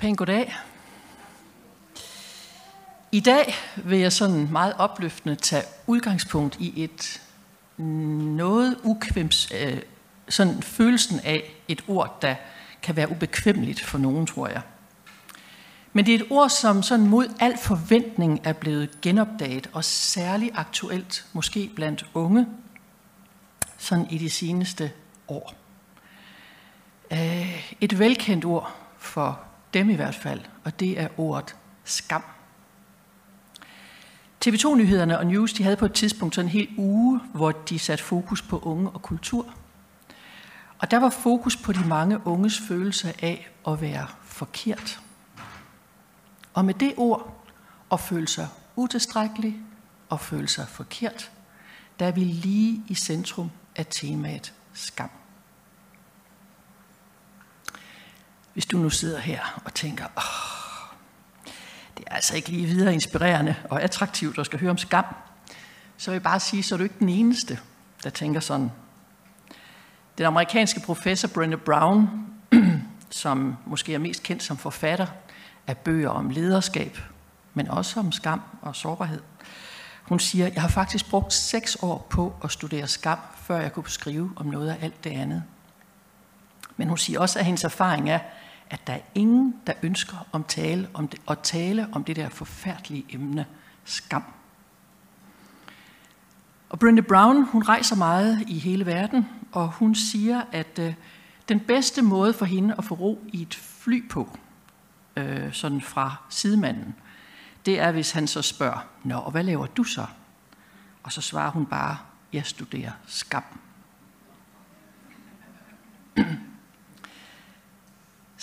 Pæn goddag. I dag vil jeg sådan meget opløftende tage udgangspunkt i et noget ukvems, øh, sådan følelsen af et ord, der kan være ubekvemmeligt for nogen, tror jeg. Men det er et ord, som sådan mod al forventning er blevet genopdaget, og særligt aktuelt, måske blandt unge, sådan i de seneste år. Øh, et velkendt ord for dem i hvert fald, og det er ordet skam. TV2-nyhederne og News de havde på et tidspunkt sådan en hel uge, hvor de satte fokus på unge og kultur. Og der var fokus på de mange unges følelse af at være forkert. Og med det ord, at føle sig utilstrækkelig og føle sig forkert, der er vi lige i centrum af temaet skam. Hvis du nu sidder her og tænker, åh, det er altså ikke lige videre inspirerende og attraktivt at skal høre om skam, så vil jeg bare sige, så er du ikke den eneste, der tænker sådan. Den amerikanske professor Brenda Brown, som måske er mest kendt som forfatter af bøger om lederskab, men også om skam og sårbarhed, hun siger, jeg har faktisk brugt seks år på at studere skam, før jeg kunne skrive om noget af alt det andet. Men hun siger også, at hendes erfaring er, at der er ingen, der ønsker om tale om det, at tale om det der forfærdelige emne, skam. Og Brenda Brown, hun rejser meget i hele verden, og hun siger, at øh, den bedste måde for hende at få ro i et fly på, øh, sådan fra sidemanden, det er, hvis han så spørger, Nå, og hvad laver du så? Og så svarer hun bare, jeg studerer skam.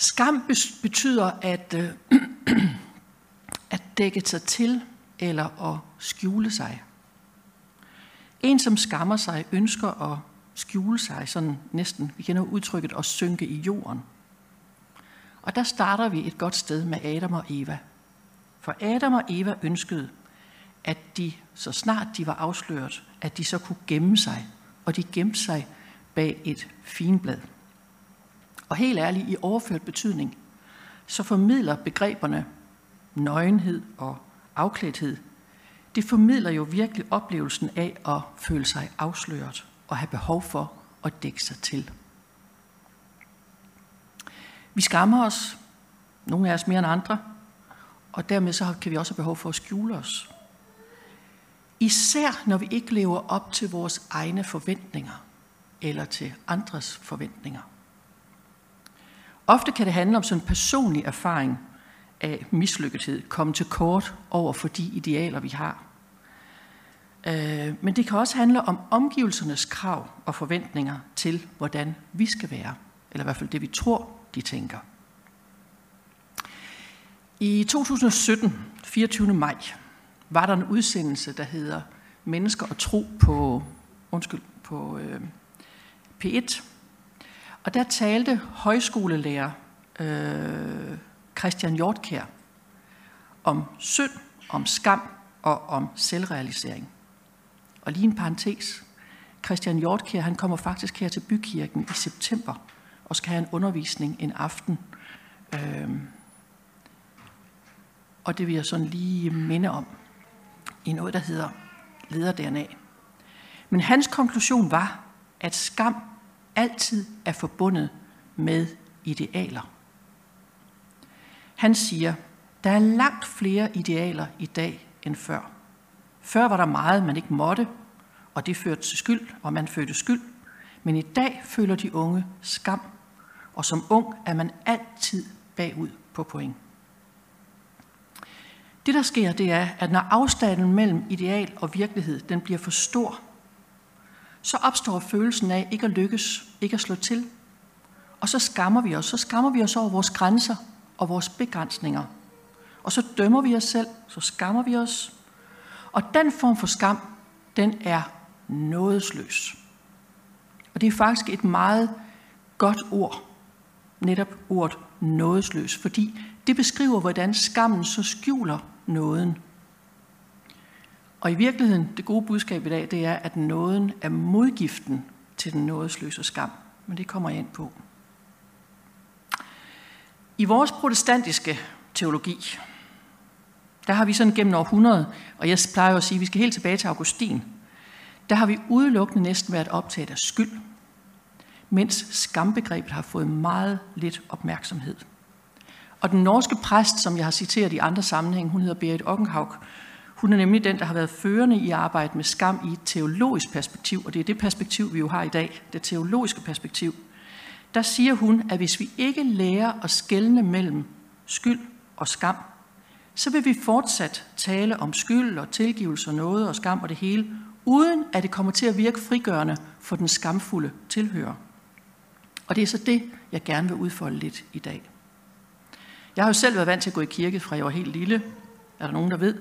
Skam betyder at, øh, at dække sig til eller at skjule sig. En, som skammer sig, ønsker at skjule sig, sådan næsten, vi kender udtrykket, at synke i jorden. Og der starter vi et godt sted med Adam og Eva. For Adam og Eva ønskede, at de, så snart de var afsløret, at de så kunne gemme sig. Og de gemte sig bag et finblad. Og helt ærligt, i overført betydning, så formidler begreberne nøgenhed og afklædthed, det formidler jo virkelig oplevelsen af at føle sig afsløret og have behov for at dække sig til. Vi skammer os, nogle af os mere end andre, og dermed så kan vi også have behov for at skjule os. Især når vi ikke lever op til vores egne forventninger eller til andres forventninger. Ofte kan det handle om sådan en personlig erfaring af mislykkethed, komme til kort over for de idealer, vi har. Øh, men det kan også handle om omgivelsernes krav og forventninger til, hvordan vi skal være, eller i hvert fald det, vi tror, de tænker. I 2017, 24. maj, var der en udsendelse, der hedder Mennesker og tro på, undskyld, på øh, P1, og der talte højskolelærer øh, Christian Hjortkær om synd, om skam og om selvrealisering. Og lige en parentes. Christian Hjortkær, han kommer faktisk her til Bykirken i september og skal have en undervisning en aften. Øh, og det vil jeg sådan lige minde om i noget, der hedder leder-DNA. Men hans konklusion var, at skam altid er forbundet med idealer. Han siger, der er langt flere idealer i dag end før. Før var der meget, man ikke måtte, og det førte til skyld, og man følte skyld. Men i dag føler de unge skam, og som ung er man altid bagud på point. Det, der sker, det er, at når afstanden mellem ideal og virkelighed den bliver for stor, så opstår følelsen af ikke at lykkes, ikke at slå til. Og så skammer vi os. Så skammer vi os over vores grænser og vores begrænsninger. Og så dømmer vi os selv, så skammer vi os. Og den form for skam, den er nådesløs. Og det er faktisk et meget godt ord, netop ordet nådesløs, fordi det beskriver, hvordan skammen så skjuler nåden og i virkeligheden, det gode budskab i dag, det er, at nåden er modgiften til den nådesløse skam. Men det kommer jeg ind på. I vores protestantiske teologi, der har vi sådan gennem århundrede, og jeg plejer at sige, at vi skal helt tilbage til Augustin, der har vi udelukkende næsten været optaget af skyld, mens skambegrebet har fået meget lidt opmærksomhed. Og den norske præst, som jeg har citeret i andre sammenhæng, hun hedder Berit Ockenhaug, hun er nemlig den, der har været førende i arbejdet med skam i et teologisk perspektiv, og det er det perspektiv, vi jo har i dag, det teologiske perspektiv. Der siger hun, at hvis vi ikke lærer at skelne mellem skyld og skam, så vil vi fortsat tale om skyld og tilgivelse og noget og skam og det hele, uden at det kommer til at virke frigørende for den skamfulde tilhører. Og det er så det, jeg gerne vil udfolde lidt i dag. Jeg har jo selv været vant til at gå i kirke fra jeg var helt lille, er der nogen, der ved.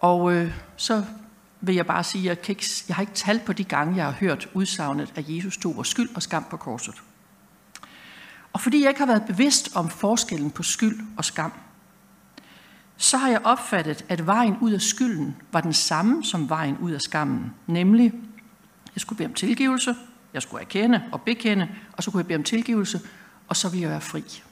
Og øh, så vil jeg bare sige, at jeg, kan ikke, jeg har ikke talt på de gange, jeg har hørt udsagnet, at Jesus tog vores skyld og skam på korset. Og fordi jeg ikke har været bevidst om forskellen på skyld og skam, så har jeg opfattet, at vejen ud af skylden var den samme som vejen ud af skammen. Nemlig, jeg skulle bede om tilgivelse, jeg skulle erkende og bekende, og så kunne jeg bede om tilgivelse, og så ville jeg være fri.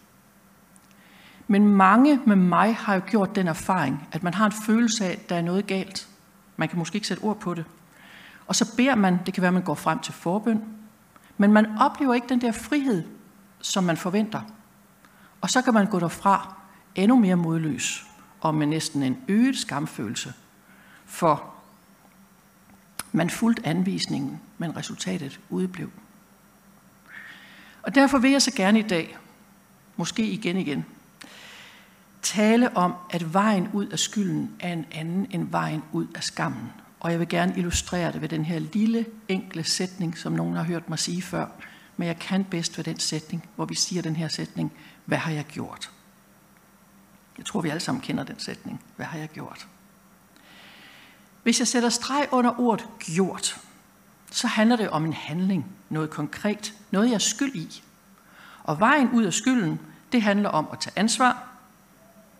Men mange med mig har jo gjort den erfaring, at man har en følelse af, at der er noget galt. Man kan måske ikke sætte ord på det. Og så beder man, det kan være, at man går frem til forbøn, men man oplever ikke den der frihed, som man forventer. Og så kan man gå derfra endnu mere modløs, og med næsten en øget skamfølelse, for man fulgte anvisningen, men resultatet udeblev. Og derfor vil jeg så gerne i dag, måske igen igen, tale om, at vejen ud af skylden er en anden end vejen ud af skammen. Og jeg vil gerne illustrere det ved den her lille, enkle sætning, som nogen har hørt mig sige før. Men jeg kan bedst ved den sætning, hvor vi siger den her sætning, hvad har jeg gjort? Jeg tror, vi alle sammen kender den sætning. Hvad har jeg gjort? Hvis jeg sætter streg under ordet gjort, så handler det om en handling, noget konkret, noget jeg er skyld i. Og vejen ud af skylden, det handler om at tage ansvar,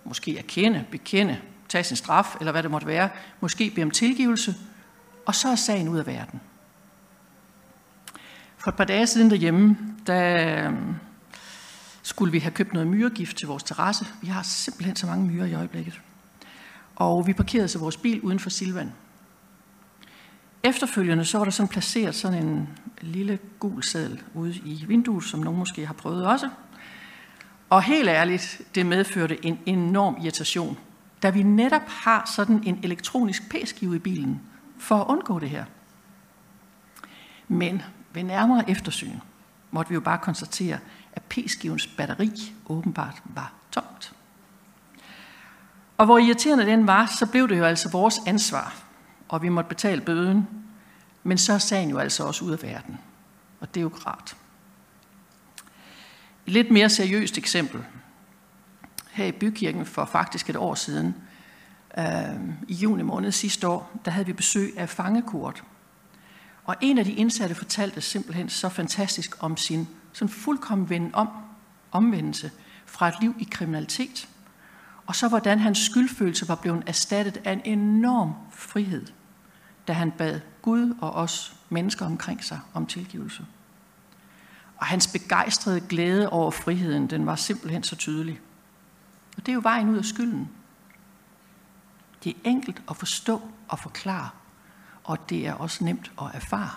måske erkende, bekende, tage sin straf, eller hvad det måtte være, måske bede om tilgivelse, og så er sagen ud af verden. For et par dage siden derhjemme, der øhm, skulle vi have købt noget myregift til vores terrasse. Vi har simpelthen så mange myrer i øjeblikket. Og vi parkerede så vores bil uden for Silvan. Efterfølgende så var der sådan placeret sådan en lille gul seddel ude i vinduet, som nogen måske har prøvet også. Og helt ærligt, det medførte en enorm irritation, da vi netop har sådan en elektronisk p-skive i bilen, for at undgå det her. Men ved nærmere eftersyn måtte vi jo bare konstatere, at p-skivens batteri åbenbart var tomt. Og hvor irriterende den var, så blev det jo altså vores ansvar, og vi måtte betale bøden. Men så er sagen jo altså også ud af verden. Og det er jo rart. Et lidt mere seriøst eksempel. Her i bykirken for faktisk et år siden, øh, i juni måned sidste år, der havde vi besøg af fangekort. Og en af de indsatte fortalte simpelthen så fantastisk om sin sådan fuldkommen vende om, omvendelse fra et liv i kriminalitet. Og så hvordan hans skyldfølelse var blevet erstattet af en enorm frihed, da han bad Gud og os mennesker omkring sig om tilgivelse. Og hans begejstrede glæde over friheden, den var simpelthen så tydelig. Og det er jo vejen ud af skylden. Det er enkelt at forstå og forklare, og det er også nemt at erfare.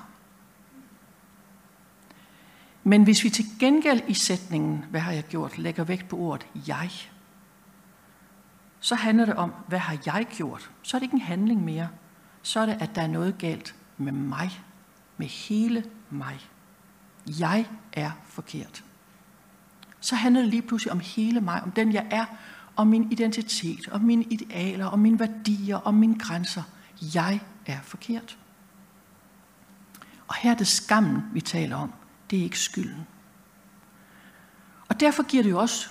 Men hvis vi til gengæld i sætningen, hvad har jeg gjort, lægger vægt på ordet jeg, så handler det om, hvad har jeg gjort? Så er det ikke en handling mere. Så er det, at der er noget galt med mig, med hele mig. Jeg er forkert. Så handler det lige pludselig om hele mig, om den jeg er, om min identitet, om mine idealer, om mine værdier, om mine grænser. Jeg er forkert. Og her er det skammen, vi taler om. Det er ikke skylden. Og derfor giver det jo også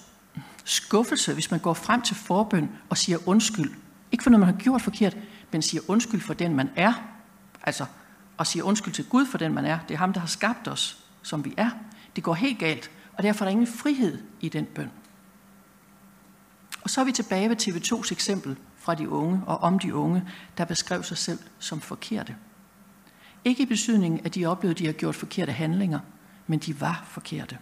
skuffelse, hvis man går frem til forbøn og siger undskyld. Ikke for noget, man har gjort forkert, men siger undskyld for den, man er. Altså, og siger undskyld til Gud for den, man er. Det er ham, der har skabt os som vi er. Det går helt galt, og derfor er der ingen frihed i den bøn. Og så er vi tilbage ved TV2's eksempel fra de unge og om de unge, der beskrev sig selv som forkerte. Ikke i betydningen, at de oplevede, at de har gjort forkerte handlinger, men de var forkerte.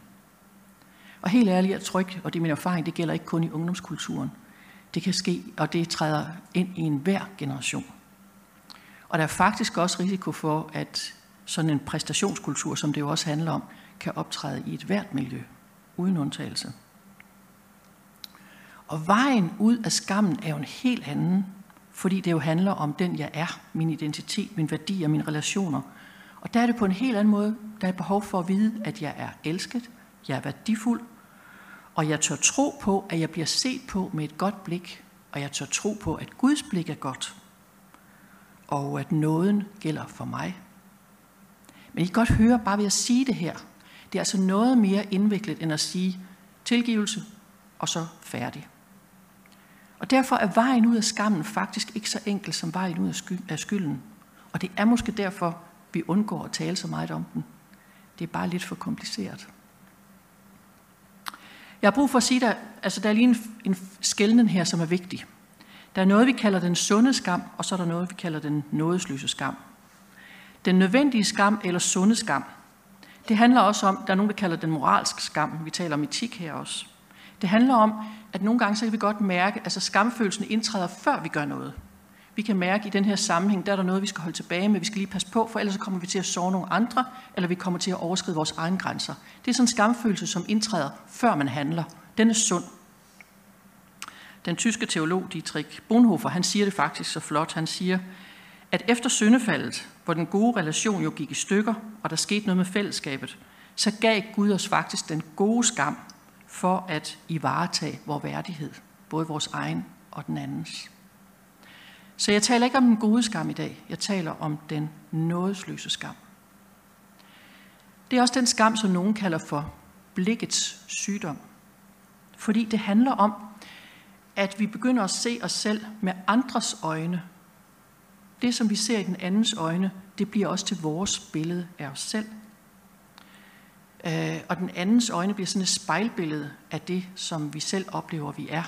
Og helt ærligt, jeg tror ikke, og det er min erfaring, det gælder ikke kun i ungdomskulturen. Det kan ske, og det træder ind i enhver generation. Og der er faktisk også risiko for, at sådan en præstationskultur, som det jo også handler om, kan optræde i et hvert miljø, uden undtagelse. Og vejen ud af skammen er jo en helt anden, fordi det jo handler om den, jeg er, min identitet, min værdi og mine relationer. Og der er det på en helt anden måde, der er behov for at vide, at jeg er elsket, jeg er værdifuld, og jeg tør tro på, at jeg bliver set på med et godt blik, og jeg tør tro på, at Guds blik er godt, og at nåden gælder for mig. Men I kan godt høre, bare ved at sige det her, det er altså noget mere indviklet end at sige tilgivelse, og så færdig. Og derfor er vejen ud af skammen faktisk ikke så enkel som vejen ud af skylden. Og det er måske derfor, vi undgår at tale så meget om den. Det er bare lidt for kompliceret. Jeg har brug for at sige, at altså, der er lige en, en skældning her, som er vigtig. Der er noget, vi kalder den sunde skam, og så er der noget, vi kalder den nådesløse skam. Den nødvendige skam eller sunde skam, det handler også om, der er nogen, der kalder den moralsk skam. Vi taler om etik her også. Det handler om, at nogle gange så kan vi godt mærke, at altså skamfølelsen indtræder, før vi gør noget. Vi kan mærke, at i den her sammenhæng, der er der noget, vi skal holde tilbage med, vi skal lige passe på, for ellers så kommer vi til at sove nogle andre, eller vi kommer til at overskride vores egne grænser. Det er sådan en skamfølelse, som indtræder, før man handler. Den er sund. Den tyske teolog Dietrich Bonhoeffer, han siger det faktisk så flot. Han siger, at efter syndefaldet, hvor den gode relation jo gik i stykker, og der skete noget med fællesskabet, så gav Gud os faktisk den gode skam for at ivaretage vores værdighed, både vores egen og den andens. Så jeg taler ikke om den gode skam i dag, jeg taler om den nådesløse skam. Det er også den skam, som nogen kalder for blikkets sygdom. Fordi det handler om, at vi begynder at se os selv med andres øjne. Det, som vi ser i den andens øjne, det bliver også til vores billede af os selv. Øh, og den andens øjne bliver sådan et spejlbillede af det, som vi selv oplever, vi er.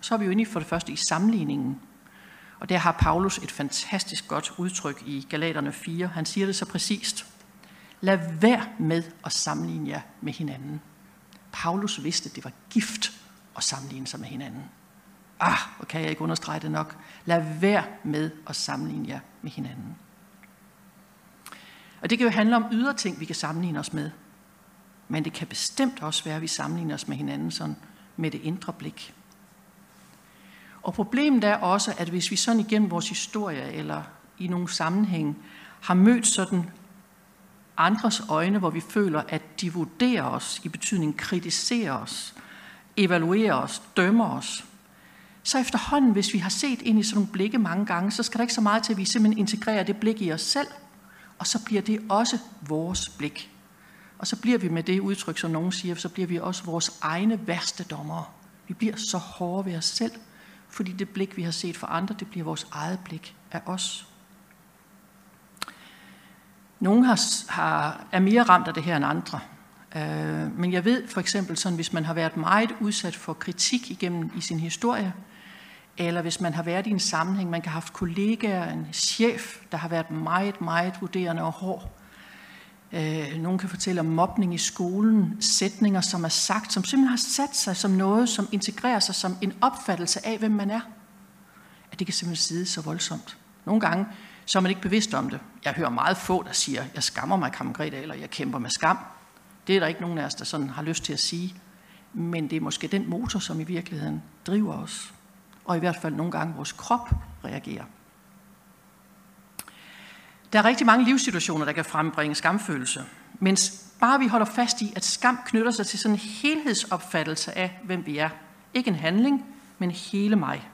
Så er vi jo inde for det første i sammenligningen. Og der har Paulus et fantastisk godt udtryk i Galaterne 4. Han siger det så præcist. Lad være med at sammenligne jer med hinanden. Paulus vidste, at det var gift at sammenligne sig med hinanden. Ah, hvor kan jeg ikke understrege det nok. Lad være med at sammenligne jer med hinanden. Og det kan jo handle om ydre ting, vi kan sammenligne os med. Men det kan bestemt også være, at vi sammenligner os med hinanden sådan med det indre blik. Og problemet er også, at hvis vi sådan igennem vores historie eller i nogle sammenhæng har mødt sådan andres øjne, hvor vi føler, at de vurderer os, i betydning kritiserer os, evaluerer os, dømmer os, så efterhånden, hvis vi har set ind i sådan nogle blikke mange gange, så skal der ikke så meget til, at vi simpelthen integrerer det blik i os selv, og så bliver det også vores blik. Og så bliver vi med det udtryk, som nogen siger, så bliver vi også vores egne værste dommere. Vi bliver så hårde ved os selv, fordi det blik, vi har set for andre, det bliver vores eget blik af os. Nogle har, har, er mere ramt af det her end andre. Øh, men jeg ved for eksempel, sådan, hvis man har været meget udsat for kritik igennem i sin historie, eller hvis man har været i en sammenhæng, man kan have haft kollegaer, en chef, der har været meget, meget vurderende og hård, Øh, nogen kan fortælle om mobning i skolen, sætninger, som er sagt, som simpelthen har sat sig som noget, som integrerer sig som en opfattelse af, hvem man er. At det kan simpelthen sidde så voldsomt. Nogle gange så er man ikke bevidst om det. Jeg hører meget få, der siger, jeg skammer mig, Kammergreta, eller jeg kæmper med skam. Det er der ikke nogen af os, der sådan har lyst til at sige. Men det er måske den motor, som i virkeligheden driver os. Og i hvert fald nogle gange vores krop reagerer. Der er rigtig mange livssituationer, der kan frembringe skamfølelse. Mens bare vi holder fast i, at skam knytter sig til sådan en helhedsopfattelse af, hvem vi er. Ikke en handling, men hele mig.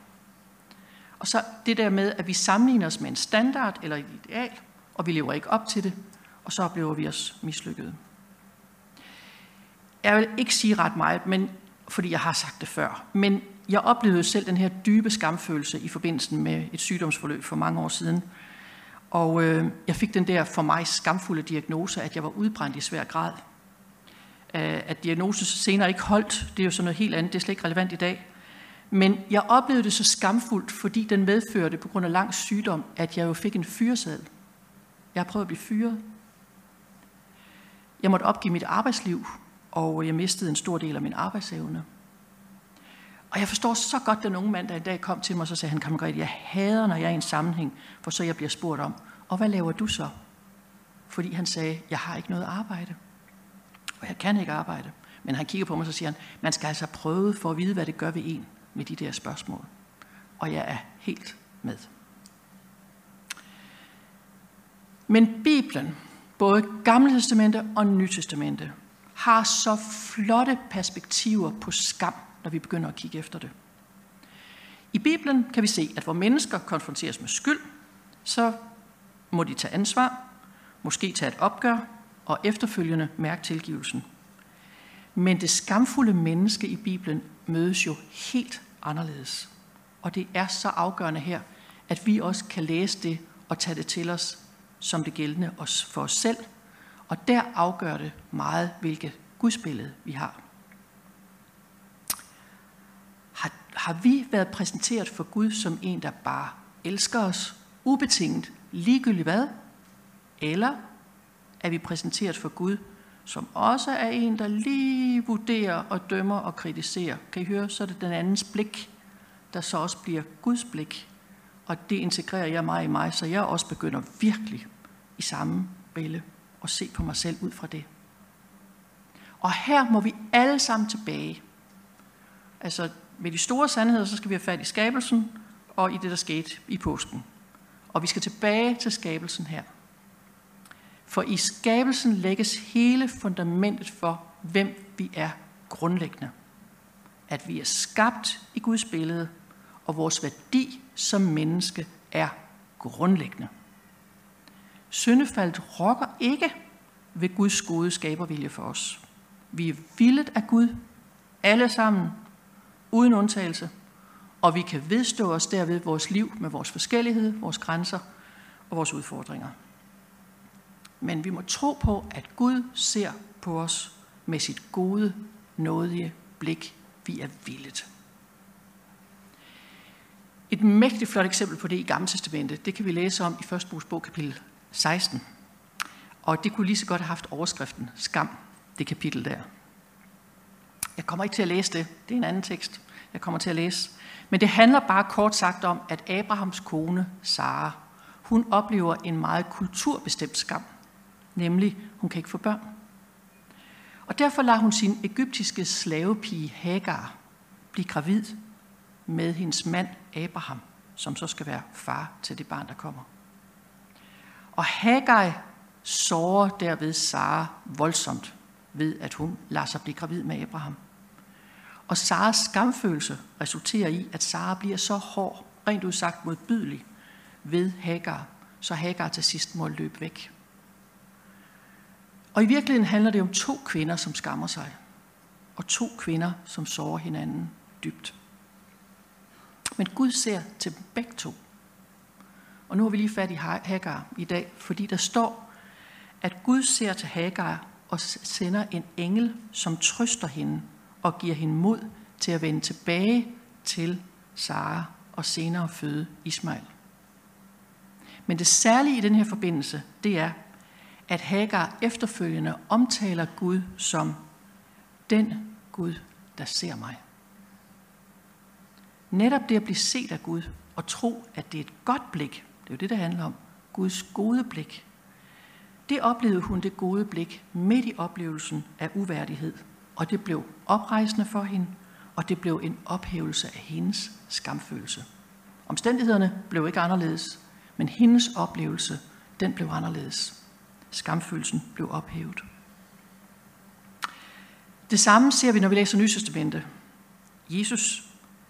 Og så det der med, at vi sammenligner os med en standard eller et ideal, og vi lever ikke op til det, og så oplever vi os mislykkede. Jeg vil ikke sige ret meget, men, fordi jeg har sagt det før, men jeg oplevede selv den her dybe skamfølelse i forbindelse med et sygdomsforløb for mange år siden, og øh, jeg fik den der for mig skamfulde diagnose, at jeg var udbrændt i svær grad. Øh, at diagnosen senere ikke holdt, det er jo sådan noget helt andet, det er slet ikke relevant i dag. Men jeg oplevede det så skamfuldt, fordi den medførte på grund af lang sygdom, at jeg jo fik en fyreseddel. Jeg har prøvet at blive fyret. Jeg måtte opgive mit arbejdsliv, og jeg mistede en stor del af min arbejdsevne. Og jeg forstår så godt den unge mand, der i dag kom til mig, og så sagde han, Kammergrethe, jeg hader, når jeg er i en sammenhæng, for så jeg bliver spurgt om, og hvad laver du så? Fordi han sagde, jeg har ikke noget arbejde, og jeg kan ikke arbejde. Men han kigger på mig, og så siger han, man skal altså prøve for at vide, hvad det gør ved en med de der spørgsmål. Og jeg er helt med. Men Bibelen, både Gamle Testamente og Nye Testamente, har så flotte perspektiver på skam, når vi begynder at kigge efter det. I Bibelen kan vi se, at hvor mennesker konfronteres med skyld, så må de tage ansvar, måske tage et opgør og efterfølgende mærke tilgivelsen. Men det skamfulde menneske i Bibelen mødes jo helt anderledes. Og det er så afgørende her, at vi også kan læse det og tage det til os som det gældende for os selv. Og der afgør det meget, hvilket gudsbillede vi har har. Har vi været præsenteret for Gud som en, der bare elsker os ubetinget, ligegyldigt hvad? Eller er vi præsenteret for Gud, som også er en, der lige vurderer og dømmer og kritiserer? Kan I høre, så er det den andens blik, der så også bliver Guds blik. Og det integrerer jeg mig i mig, så jeg også begynder virkelig i samme billede og se på mig selv ud fra det. Og her må vi alle sammen tilbage. Altså med de store sandheder, så skal vi have fat i skabelsen og i det, der skete i påsken. Og vi skal tilbage til skabelsen her. For i skabelsen lægges hele fundamentet for, hvem vi er grundlæggende. At vi er skabt i Guds billede, og vores værdi som menneske er grundlæggende. Syndefaldet rokker ikke ved Guds gode skabervilje for os. Vi er villet af Gud, alle sammen, uden undtagelse, og vi kan vedstå os derved vores liv med vores forskellighed, vores grænser og vores udfordringer. Men vi må tro på, at Gud ser på os med sit gode, nådige blik. Vi er villet. Et mægtigt flot eksempel på det i Gamle Testamentet, det kan vi læse om i 1. Mosebog kapitel 16. Og det kunne lige så godt have haft overskriften Skam, det kapitel der. Jeg kommer ikke til at læse det. Det er en anden tekst, jeg kommer til at læse. Men det handler bare kort sagt om, at Abrahams kone, Sara, hun oplever en meget kulturbestemt skam. Nemlig, hun kan ikke få børn. Og derfor lader hun sin egyptiske slavepige Hagar blive gravid med hendes mand Abraham, som så skal være far til det barn, der kommer. Og Hagar sårer derved Sara voldsomt ved, at hun lader sig blive gravid med Abraham. Og Saras skamfølelse resulterer i, at Sara bliver så hård, rent udsagt modbydelig, ved Hagar, så Hagar til sidst må løbe væk. Og i virkeligheden handler det om to kvinder, som skammer sig, og to kvinder, som sårer hinanden dybt. Men Gud ser til dem begge to. Og nu har vi lige fat i Hagar i dag, fordi der står, at Gud ser til Hagar og sender en engel, som trøster hende og giver hende mod til at vende tilbage til Sara og senere føde Ismail. Men det særlige i den her forbindelse, det er, at Hagar efterfølgende omtaler Gud som den Gud, der ser mig. Netop det at blive set af Gud og tro, at det er et godt blik, det er jo det, det handler om, Guds gode blik. Det oplevede hun det gode blik midt i oplevelsen af uværdighed, og det blev oprejsende for hende, og det blev en ophævelse af hendes skamfølelse. Omstændighederne blev ikke anderledes, men hendes oplevelse, den blev anderledes. Skamfølelsen blev ophævet. Det samme ser vi, når vi læser Nye Jesus,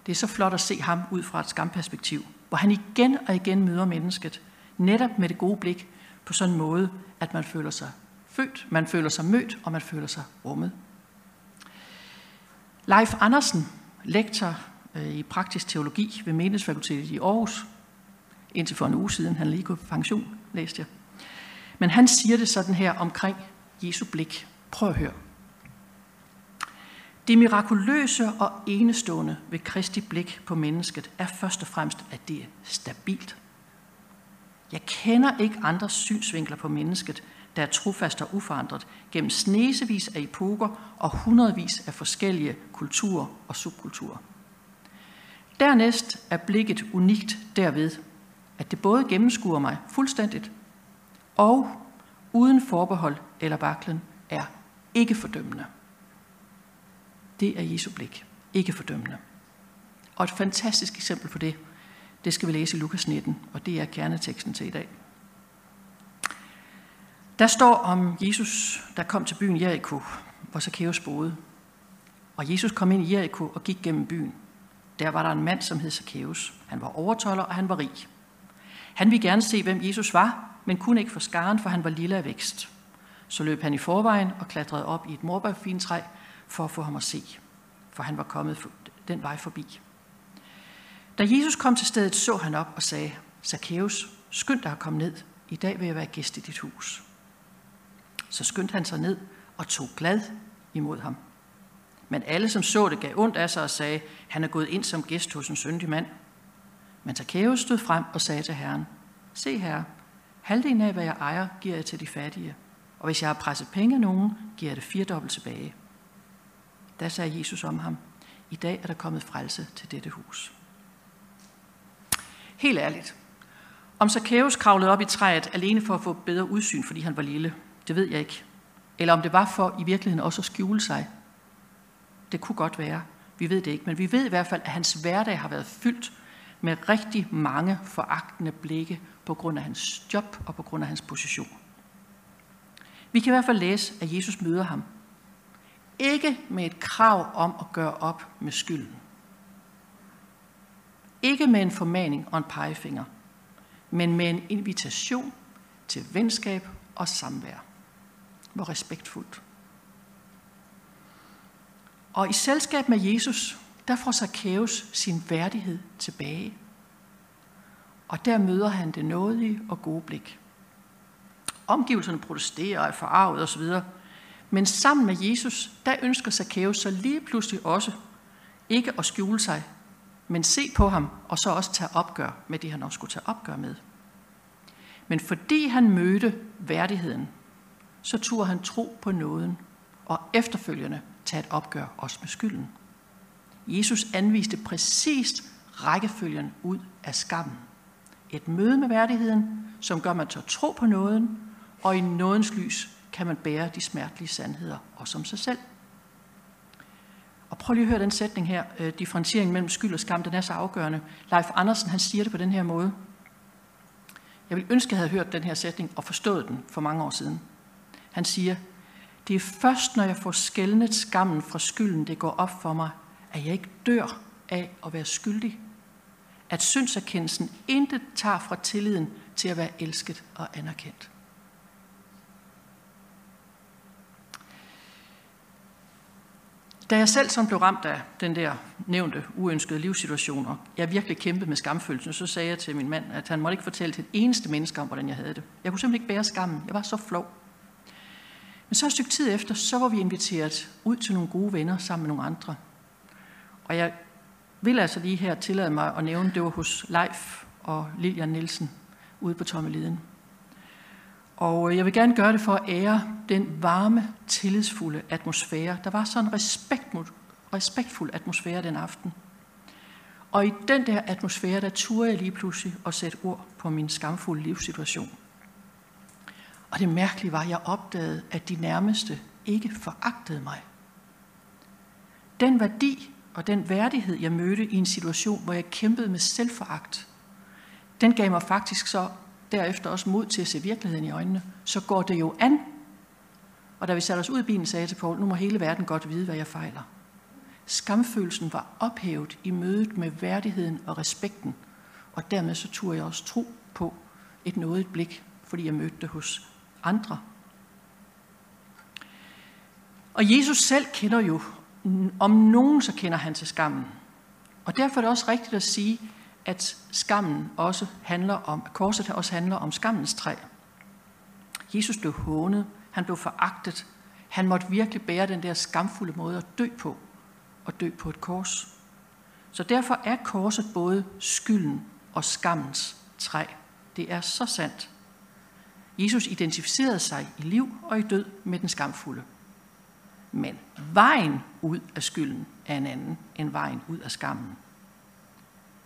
det er så flot at se ham ud fra et skamperspektiv, hvor han igen og igen møder mennesket, netop med det gode blik, på sådan en måde, at man føler sig født, man føler sig mødt, og man føler sig rummet. Leif Andersen, lektor øh, i praktisk teologi ved Menighedsfakultetet i Aarhus, indtil for en uge siden, han lige gået på pension, læste jeg. Men han siger det sådan her omkring Jesu blik. Prøv at høre. Det mirakuløse og enestående ved Kristi blik på mennesket er først og fremmest, at det er stabilt. Jeg kender ikke andre synsvinkler på mennesket, der er trofast og uforandret gennem snesevis af epoker og hundredvis af forskellige kulturer og subkulturer. Dernæst er blikket unikt derved, at det både gennemskuer mig fuldstændigt og uden forbehold eller vaklen er ikke fordømmende. Det er Jesu blik. Ikke fordømmende. Og et fantastisk eksempel på det, det skal vi læse i Lukas 19, og det er kerneteksten til i dag. Der står om Jesus, der kom til byen Jericho, hvor Zacchaeus boede. Og Jesus kom ind i Jericho og gik gennem byen. Der var der en mand, som hed Zacchaeus. Han var overtoller, og han var rig. Han ville gerne se, hvem Jesus var, men kunne ikke få skaren, for han var lille af vækst. Så løb han i forvejen og klatrede op i et morbærfintræ for at få ham at se, for han var kommet den vej forbi. Da Jesus kom til stedet, så han op og sagde, Zacchaeus, skynd dig at komme ned. I dag vil jeg være gæst i dit hus. Så skyndte han sig ned og tog glad imod ham. Men alle, som så det, gav ondt af sig og sagde, han er gået ind som gæst hos en syndig mand. Men Zacchaeus stod frem og sagde til Herren, Se herre, halvdelen af, hvad jeg ejer, giver jeg til de fattige. Og hvis jeg har presset penge af nogen, giver jeg det firedobbelt tilbage. Da sagde Jesus om ham, i dag er der kommet frelse til dette hus. Helt ærligt. Om Zacchaeus kravlede op i træet alene for at få bedre udsyn, fordi han var lille, det ved jeg ikke. Eller om det var for i virkeligheden også at skjule sig. Det kunne godt være. Vi ved det ikke. Men vi ved i hvert fald, at hans hverdag har været fyldt med rigtig mange foragtende blikke på grund af hans job og på grund af hans position. Vi kan i hvert fald læse, at Jesus møder ham. Ikke med et krav om at gøre op med skylden. Ikke med en formaning og en pegefinger, men med en invitation til venskab og samvær. Hvor respektfuldt. Og i selskab med Jesus, der får Zacchaeus sin værdighed tilbage. Og der møder han det nådige og gode blik. Omgivelserne protesterer og er forarvet osv. Men sammen med Jesus, der ønsker Zacchaeus så lige pludselig også ikke at skjule sig, men se på ham og så også tage opgør med det, han også skulle tage opgør med. Men fordi han mødte værdigheden, så turde han tro på nåden og efterfølgende tage et opgør også med skylden. Jesus anviste præcist rækkefølgen ud af skammen. Et møde med værdigheden, som gør, at man tør tro på nåden, og i nådens lys kan man bære de smertelige sandheder også om sig selv. Og prøv lige at høre den sætning her, øh, mellem skyld og skam, den er så afgørende. Leif Andersen, han siger det på den her måde. Jeg vil ønske, at jeg havde hørt den her sætning og forstået den for mange år siden. Han siger, det er først, når jeg får skældnet skammen fra skylden, det går op for mig, at jeg ikke dør af at være skyldig. At syndserkendelsen intet tager fra tilliden til at være elsket og anerkendt. Da jeg selv som blev ramt af den der nævnte uønskede livssituation, og jeg virkelig kæmpede med skamfølelsen, så sagde jeg til min mand, at han måtte ikke fortælle til et eneste menneske om, hvordan jeg havde det. Jeg kunne simpelthen ikke bære skammen. Jeg var så flov. Men så et stykke tid efter, så var vi inviteret ud til nogle gode venner sammen med nogle andre. Og jeg vil altså lige her tillade mig at nævne, det var hos Leif og Lilian Nielsen ude på Tommeliden. Og øh, jeg vil gerne gøre det for at ære den varme, tillidsfulde atmosfære. Der var sådan en respekt, respektfuld atmosfære den aften. Og i den der atmosfære, der turde jeg lige pludselig at sætte ord på min skamfulde livssituation. Og det mærkelige var, at jeg opdagede, at de nærmeste ikke foragtede mig. Den værdi og den værdighed, jeg mødte i en situation, hvor jeg kæmpede med selvforagt, den gav mig faktisk så derefter også mod til at se virkeligheden i øjnene. Så går det jo an. Og da vi satte os ud i bilen, sagde jeg til Paul, nu må hele verden godt vide, hvad jeg fejler. Skamfølelsen var ophævet i mødet med værdigheden og respekten, og dermed så turde jeg også tro på et nådigt blik, fordi jeg mødte det hos andre. Og Jesus selv kender jo, om nogen så kender han til skammen. Og derfor er det også rigtigt at sige, at skammen også handler om, at korset også handler om skammens træ. Jesus blev hånet, han blev foragtet, han måtte virkelig bære den der skamfulde måde at dø på, og dø på et kors. Så derfor er korset både skylden og skammens træ. Det er så sandt. Jesus identificerede sig i liv og i død med den skamfulde. Men vejen ud af skylden er en anden end vejen ud af skammen.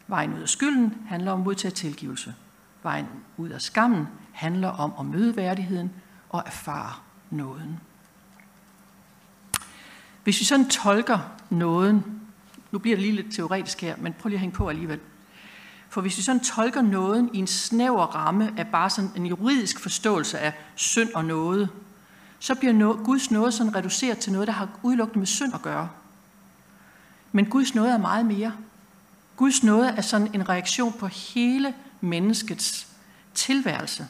Vejen ud af skylden handler om at modtage tilgivelse. Vejen ud af skammen handler om at møde værdigheden og erfare nåden. Hvis vi sådan tolker nåden, nu bliver det lige lidt teoretisk her, men prøv lige at hænge på alligevel. For hvis vi sådan tolker nåden i en snæver ramme af bare sådan en juridisk forståelse af synd og noget, så bliver Guds nåde sådan reduceret til noget, der har udelukkende med synd at gøre. Men Guds nåde er meget mere. Guds nåde er sådan en reaktion på hele menneskets tilværelse.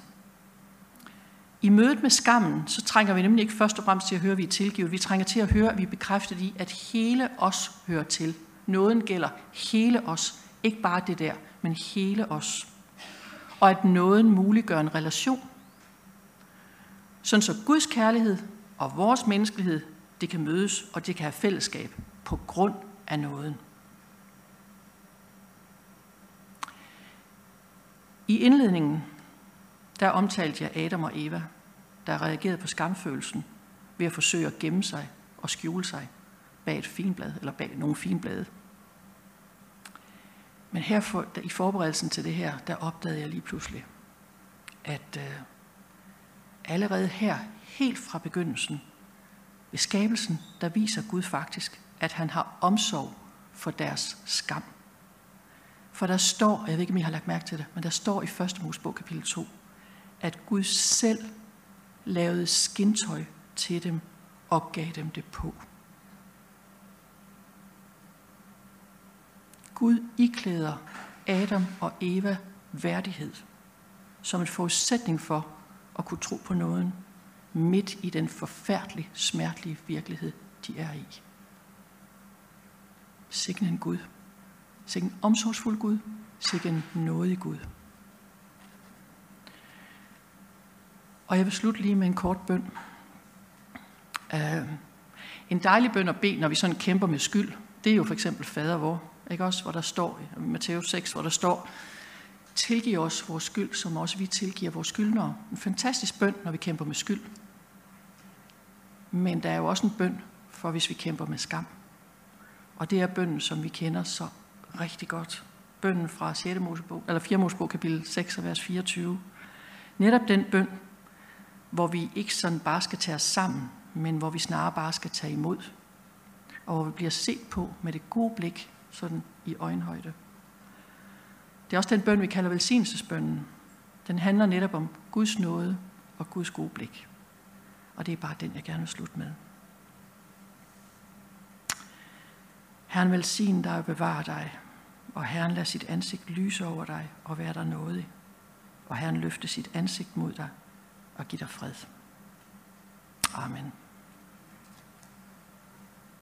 I mødet med skammen, så trænger vi nemlig ikke først og fremmest til at høre, at vi er tilgivet. Vi trænger til at høre, at vi er bekræftet i, at hele os hører til. Nåden gælder hele os. Ikke bare det der, men hele os. Og at nåden muliggør en relation. Sådan så Guds kærlighed og vores menneskelighed, det kan mødes, og det kan have fællesskab på grund af nåden. I indledningen, der omtalte jeg Adam og Eva, der reagerede på skamfølelsen ved at forsøge at gemme sig og skjule sig bag et finblad, eller bag nogle finblade. Men her for, der, i forberedelsen til det her, der opdagede jeg lige pludselig, at øh, allerede her, helt fra begyndelsen, ved skabelsen, der viser Gud faktisk, at han har omsorg for deres skam. For der står, jeg ved ikke, om I har lagt mærke til det, men der står i 1. Mosebog kapitel 2, at Gud selv lavede skintøj til dem og gav dem det på. Gud iklæder Adam og Eva værdighed som en forudsætning for at kunne tro på nåden midt i den forfærdelige, smertelige virkelighed, de er i. Sikke en Gud. Sikke en omsorgsfuld Gud. Sikke en nådig Gud. Og jeg vil slutte lige med en kort bøn. Uh, en dejlig bøn at bede, når vi sådan kæmper med skyld, det er jo for eksempel fader vor, ikke også, hvor der står i Matthæus 6, hvor der står, tilgiv os vores skyld, som også vi tilgiver vores skyldnere. En fantastisk bøn, når vi kæmper med skyld. Men der er jo også en bøn for, hvis vi kæmper med skam. Og det er bønnen, som vi kender så rigtig godt. Bønnen fra 6. Mosebog, eller 4. Mosebog, kapitel 6, vers 24. Netop den bøn, hvor vi ikke sådan bare skal tage os sammen, men hvor vi snarere bare skal tage imod. Og hvor vi bliver set på med det gode blik, sådan i øjenhøjde. Det er også den bøn, vi kalder velsignelsesbønnen. Den handler netop om Guds nåde og Guds gode blik. Og det er bare den, jeg gerne vil slutte med. Herren velsign dig og bevare dig, og Herren lad sit ansigt lyse over dig og være dig nådig. Og Herren løfte sit ansigt mod dig og give dig fred. Amen.